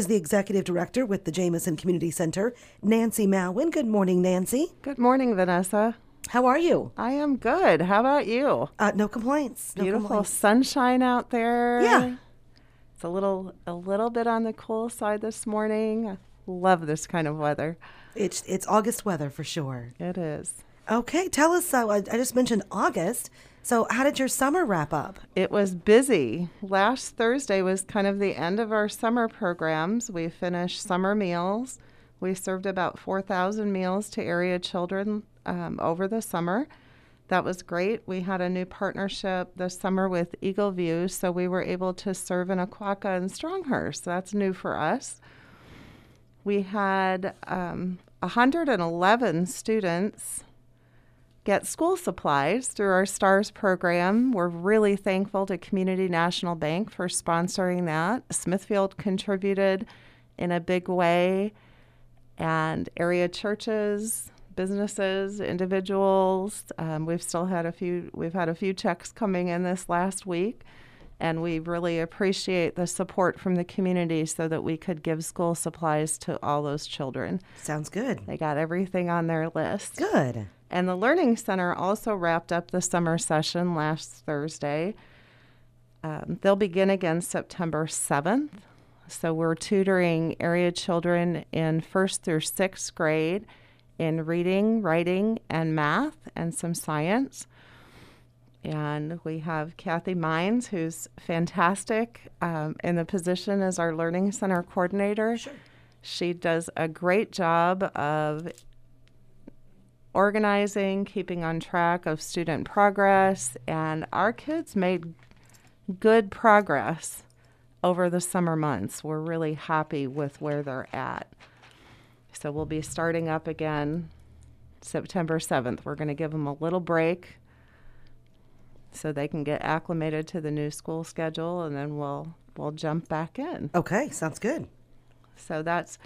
is the executive director with the Jamieson Community Center, Nancy Mowen. Good morning, Nancy. Good morning, Vanessa. How are you? I am good. How about you? Uh, no complaints. No Beautiful complaints. sunshine out there. Yeah. It's a little a little bit on the cool side this morning. I love this kind of weather. It's it's August weather for sure. It is. Okay, tell us. Uh, I, I just mentioned August. So, how did your summer wrap up? It was busy. Last Thursday was kind of the end of our summer programs. We finished summer meals. We served about 4,000 meals to area children um, over the summer. That was great. We had a new partnership this summer with Eagle View, so we were able to serve in Oquawka and Stronghurst. That's new for us. We had um, 111 students get school supplies through our STARS program. We're really thankful to Community National Bank for sponsoring that. Smithfield contributed in a big way, and area churches, businesses, individuals. Um, we've still had a few. We've had a few checks coming in this last week, and we really appreciate the support from the community so that we could give school supplies to all those children. Sounds good. They got everything on their list. Good. And the Learning Center also wrapped up the summer session last Thursday. Um, they'll begin again September 7th. So we're tutoring area children in first through sixth grade in reading, writing, and math, and some science. And we have Kathy Mines, who's fantastic um, in the position as our Learning Center coordinator. Sure. She does a great job of organizing, keeping on track of student progress, and our kids made good progress over the summer months. We're really happy with where they're at. So we'll be starting up again September 7th. We're going to give them a little break so they can get acclimated to the new school schedule and then we'll we'll jump back in. Okay, sounds good. So that's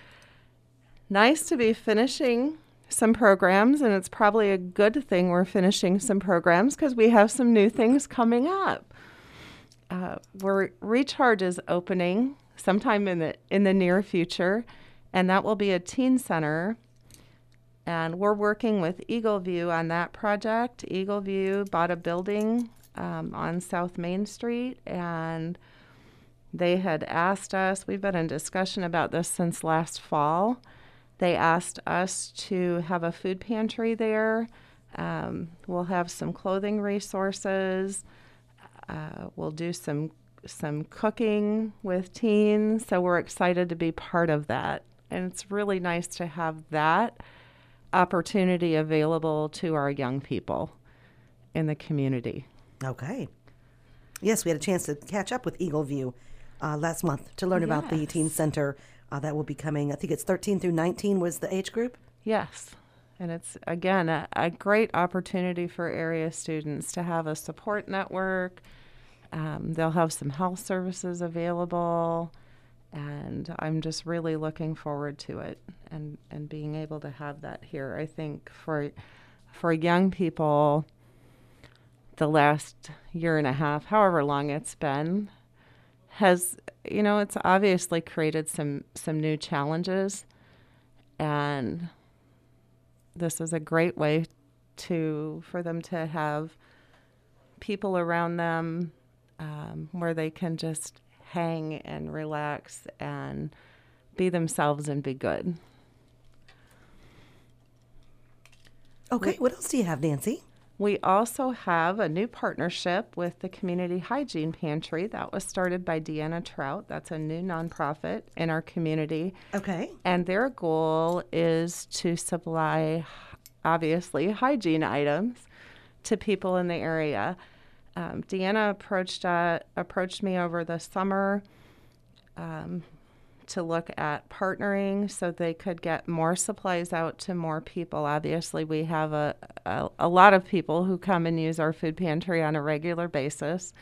nice to be finishing some programs, and it's probably a good thing we're finishing some programs because we have some new things coming up. Uh, we're recharge is opening sometime in the in the near future, and that will be a teen center. And we're working with Eagle View on that project. Eagle View bought a building um, on South Main Street, and they had asked us. We've been in discussion about this since last fall they asked us to have a food pantry there. Um, we'll have some clothing resources. Uh, we'll do some some cooking with teens. So we're excited to be part of that, and it's really nice to have that opportunity available to our young people in the community. Okay. Yes, we had a chance to catch up with Eagle View uh, last month to learn about the Yes. teen center uh, that will be coming. I think it's 13 through 19 was the age group. Yes. And it's, again, a, a great opportunity for area students to have a support network. Um, they'll have some health services available. And I'm just really looking forward to it and, and being able to have that here. I think for, for young people, the last year and a half, however long it's been, has you know it's obviously created some some new challenges and this is a great way to for them to have people around them um, where they can just hang and relax and be themselves and be good Okay, what else do you have, Nancy? We also have a new partnership with the Community Hygiene Pantry that was started by Deanna Trout. That's a new nonprofit in our community. Okay. And their goal is to supply, obviously, hygiene items to people in the area. Um, Deanna approached uh, approached me over the summer um, to look at partnering so they could get more supplies out to more people. Obviously, we have a, a, a lot of people who come and use our food pantry on a regular basis.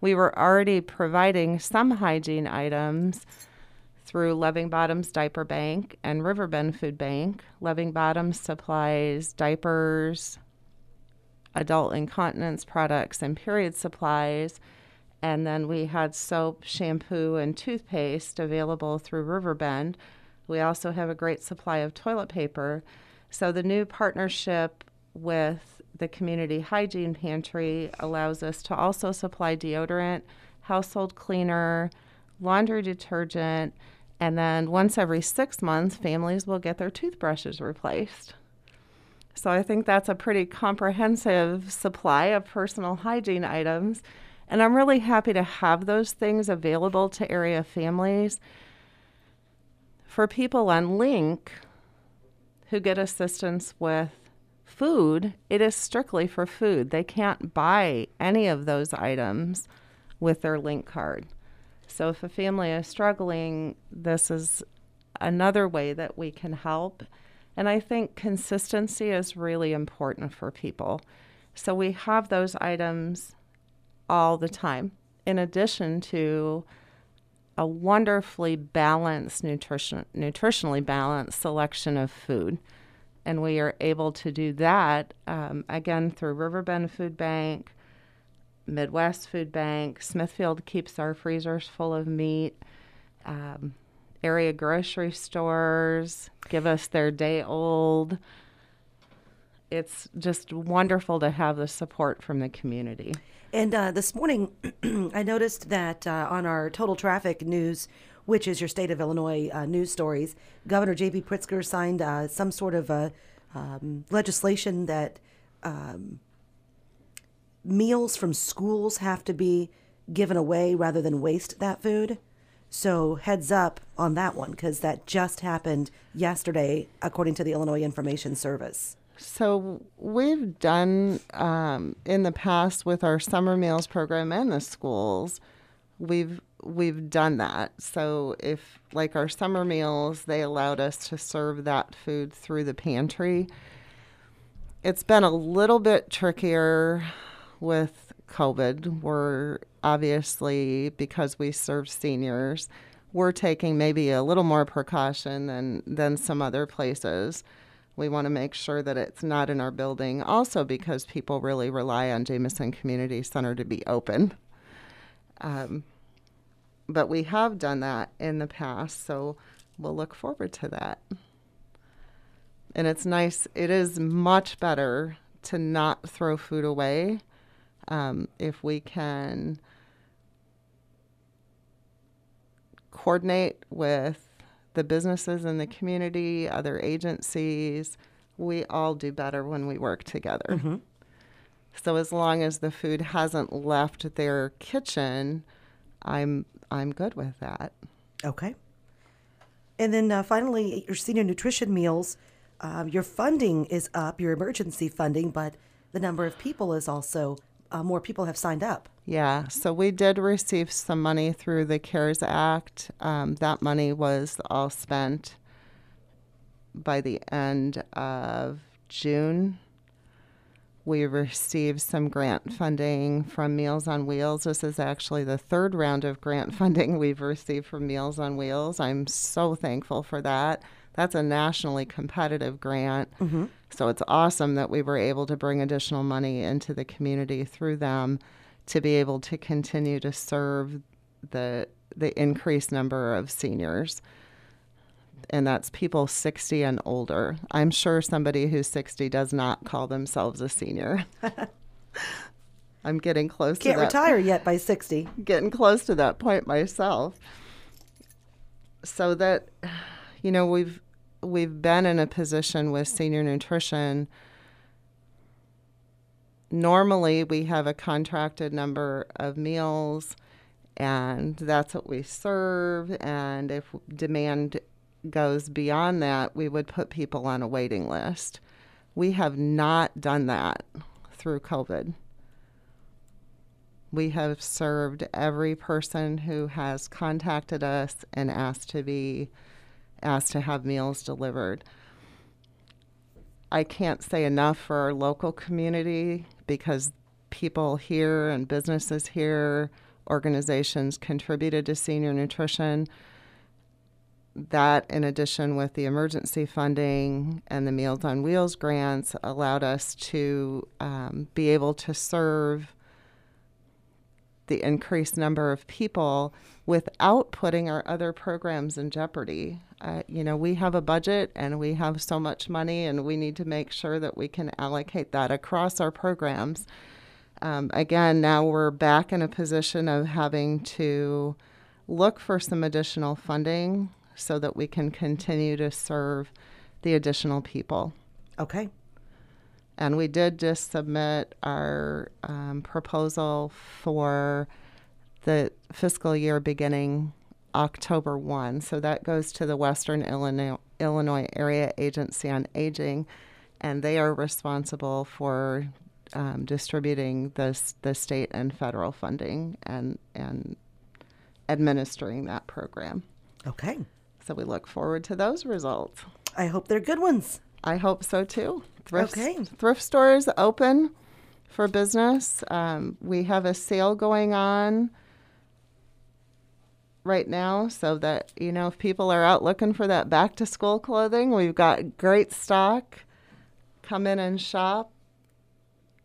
We were already providing some hygiene items through Loving Bottoms Diaper Bank and Riverbend Food Bank. Loving Bottoms supplies diapers, adult incontinence products, and period supplies. And then we had soap, shampoo, and toothpaste available through Riverbend. We also have a great supply of toilet paper. So the new partnership with the community hygiene pantry allows us to also supply deodorant, household cleaner, laundry detergent, and then once every six months, families will get their toothbrushes replaced. So I think that's a pretty comprehensive supply of personal hygiene items. And I'm really happy to have those things available to area families. For people on Link who get assistance with food, it is strictly for food. They can't buy any of those items with their Link card. So if a family is struggling, this is another way that we can help. And I think consistency is really important for people. So we have those items all the time, in addition to a wonderfully balanced nutrition, nutritionally balanced selection of food. And we are able to do that um, again through Riverbend Food Bank, Midwest Food Bank. Smithfield keeps our freezers full of meat. Um, area grocery stores give us their day old. It's just wonderful to have the support from the community. And uh, this morning, I noticed that uh, on our total traffic news, which is your state of Illinois uh, news stories, Governor J.B. Pritzker signed uh, some sort of um, legislation that um, meals from schools have to be given away rather than waste that food. So heads up on that one because that just happened yesterday, according to the Illinois Information Service. So we've done um, in the past with our summer meals program and the schools, we've we've done that. So if like our summer meals, they allowed us to serve that food through the pantry. It's been a little bit trickier with COVID. We're obviously because we serve seniors, we're taking maybe a little more precaution than than some other places. We want to make sure that it's not in our building, also because people really rely on Jamieson Community Center to be open. Um, but we have done that in the past, so we'll look forward to that. And it's nice, it is much better to not throw food away um, if we can coordinate with the businesses in the community, other agencies, we all do better when we work together. Mm-hmm. So as long as the food hasn't left their kitchen, I'm I'm good with that. Okay. And then uh, finally, your senior nutrition meals. Uh, your funding is up, your emergency funding, but the number of people is also uh, more people have signed up. Yeah, so we did receive some money through the CARES Act. Um, that money was all spent by the end of June. We received some grant funding from Meals on Wheels. This is actually the third round of grant funding we've received from Meals on Wheels. I'm so thankful for that. That's a nationally competitive grant. Mm-hmm. So it's awesome that we were able to bring additional money into the community through them to be able to continue to serve the the increased number of seniors. And that's people 60 and older. I'm sure somebody who's 60 does not call themselves a senior. I'm getting close Can't to that. retire yet by 60. Getting close to that point myself. So that you know, we've we've been in a position with senior nutrition. Normally, we have a contracted number of meals, and that's what we serve. And if demand goes beyond that, we would put people on a waiting list. We have not done that through COVID. We have served every person who has contacted us and asked to be asked to have meals delivered. I can't say enough for our local community because people here and businesses here, organizations contributed to senior nutrition. That, in addition with the emergency funding and the Meals on Wheels grants, allowed us to um, be able to serve the increased number of people without putting our other programs in jeopardy. Uh, you know, we have a budget and we have so much money, and we need to make sure that we can allocate that across our programs. Um, again, now we're back in a position of having to look for some additional funding so that we can continue to serve the additional people. Okay. And we did just submit our um, proposal for the fiscal year beginning October 1. So that goes to the Western Illinois, Illinois Area Agency on Aging, and they are responsible for um, distributing the, the state and federal funding and, and administering that program. Okay. So we look forward to those results. I hope they're good ones. I hope so too. Thrift, Okay. Thrift stores open for business. Um, we have a sale going on right now so that, you know, if people are out looking for that back to school clothing, we've got great stock. Come in and shop.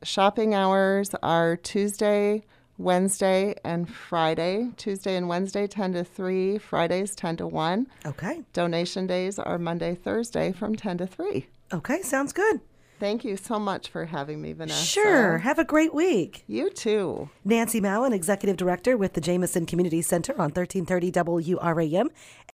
Shopping hours are Tuesday, Wednesday, and Friday. Tuesday and Wednesday, 10 to 3, Fridays, 10 to 1. Okay. Donation days are Monday, Thursday from 10 to 3. Okay. Sounds good. Thank you so much for having me, Vanessa. Sure. Have a great week. You too. Nancy Mowen, Executive Director with the Jamieson Community Center on 1330 WRAM